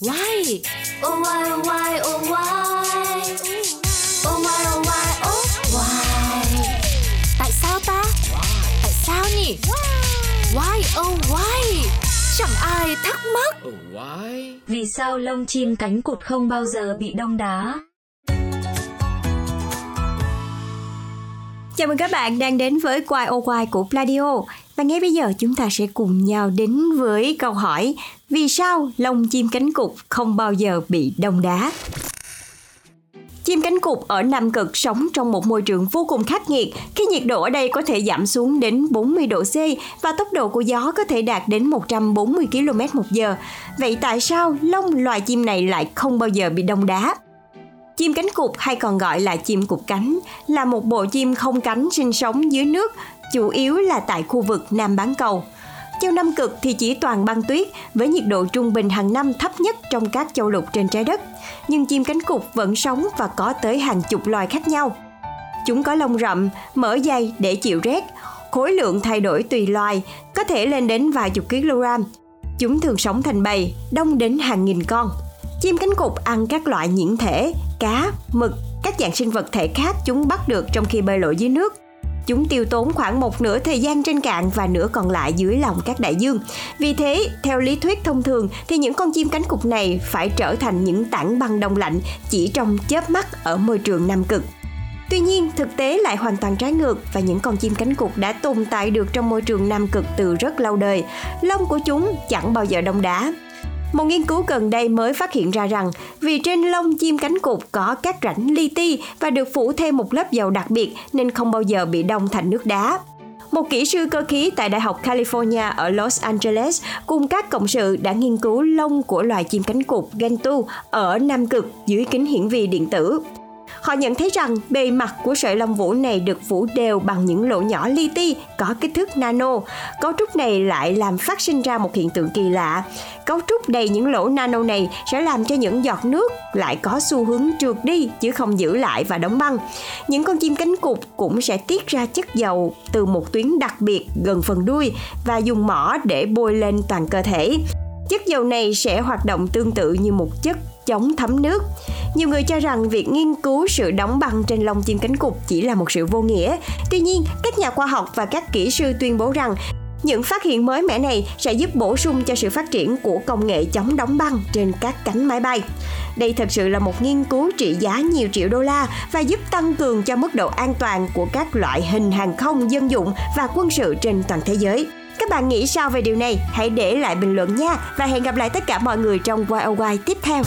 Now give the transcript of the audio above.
Why? Oh why oh why oh why Oh why oh why oh why Tại sao ta? Tại sao nhỉ? Why oh why? Chẳng ai thắc mắc. Oh, why? Vì sao lông chim cánh cụt không bao giờ bị đông đá? Chào mừng các bạn đang đến với Quai ô Quai của Pladio. Và ngay bây giờ chúng ta sẽ cùng nhau đến với câu hỏi, Vì sao lông chim cánh cụt không bao giờ bị đông đá? Chim cánh cụt ở Nam Cực sống trong một môi trường vô cùng khắc nghiệt khi nhiệt độ ở đây có thể giảm xuống đến 40 độ C và tốc độ của gió có thể đạt đến 140 km một giờ. Vậy tại sao lông loài chim này lại không bao giờ bị đông đá? Chim cánh cụt hay còn gọi là chim cụt cánh là một bộ chim không cánh sinh sống dưới nước, chủ yếu là tại khu vực Nam bán cầu. Châu Nam Cực thì chỉ toàn băng tuyết với nhiệt độ trung bình hàng năm thấp nhất trong các châu lục trên trái đất. Nhưng chim cánh cụt vẫn sống và có tới hàng chục loài khác nhau. Chúng có lông rậm, mỡ dày để chịu rét, khối lượng thay đổi tùy loài, có thể lên đến vài chục kg. Chúng thường sống thành bầy, đông đến hàng nghìn con. Chim cánh cụt ăn các loại nhiễm thể, cá, mực, các dạng sinh vật thể khác chúng bắt được trong khi bơi lội dưới nước. Chúng tiêu tốn khoảng một nửa thời gian trên cạn và nửa còn lại dưới lòng các đại dương. Vì thế, theo lý thuyết thông thường thì những con chim cánh cụt này phải trở thành những tảng băng đông lạnh chỉ trong chớp mắt ở môi trường Nam Cực. Tuy nhiên, thực tế lại hoàn toàn trái ngược và những con chim cánh cụt đã tồn tại được trong môi trường Nam Cực từ rất lâu đời. Lông của chúng chẳng bao giờ đông đá. Một nghiên cứu gần đây mới phát hiện ra rằng, vì trên lông chim cánh cụt có các rãnh li ti và được phủ thêm một lớp dầu đặc biệt nên không bao giờ bị đông thành nước đá. Một kỹ sư cơ khí tại Đại học California ở Los Angeles cùng các cộng sự đã nghiên cứu lông của loài chim cánh cụt Gentoo ở Nam Cực dưới kính hiển vi điện tử. Họ nhận thấy rằng bề mặt của sợi lông vũ này được phủ đều bằng những lỗ nhỏ li ti có kích thước nano. Cấu trúc này lại làm phát sinh ra một hiện tượng kỳ lạ. Cấu trúc đầy những lỗ nano này sẽ làm cho những giọt nước lại có xu hướng trượt đi chứ không giữ lại và đóng băng. Những con chim cánh cụt cũng sẽ tiết ra chất dầu từ một tuyến đặc biệt gần phần đuôi và dùng mỏ để bôi lên toàn cơ thể. Chất dầu này sẽ hoạt động tương tự như một chất chống thấm nước. Nhiều người cho rằng việc nghiên cứu sự đóng băng trên lông chim cánh cụt chỉ là một sự vô nghĩa. Tuy nhiên, các nhà khoa học và các kỹ sư tuyên bố rằng những phát hiện mới mẻ này sẽ giúp bổ sung cho sự phát triển của công nghệ chống đóng băng trên các cánh máy bay. Đây thật sự là một nghiên cứu trị giá nhiều triệu đô la và giúp tăng cường cho mức độ an toàn của các loại hình hàng không dân dụng và quân sự trên toàn thế giới. Các bạn nghĩ sao về điều này? Hãy để lại bình luận nha và hẹn gặp lại tất cả mọi người trong YOY tiếp theo.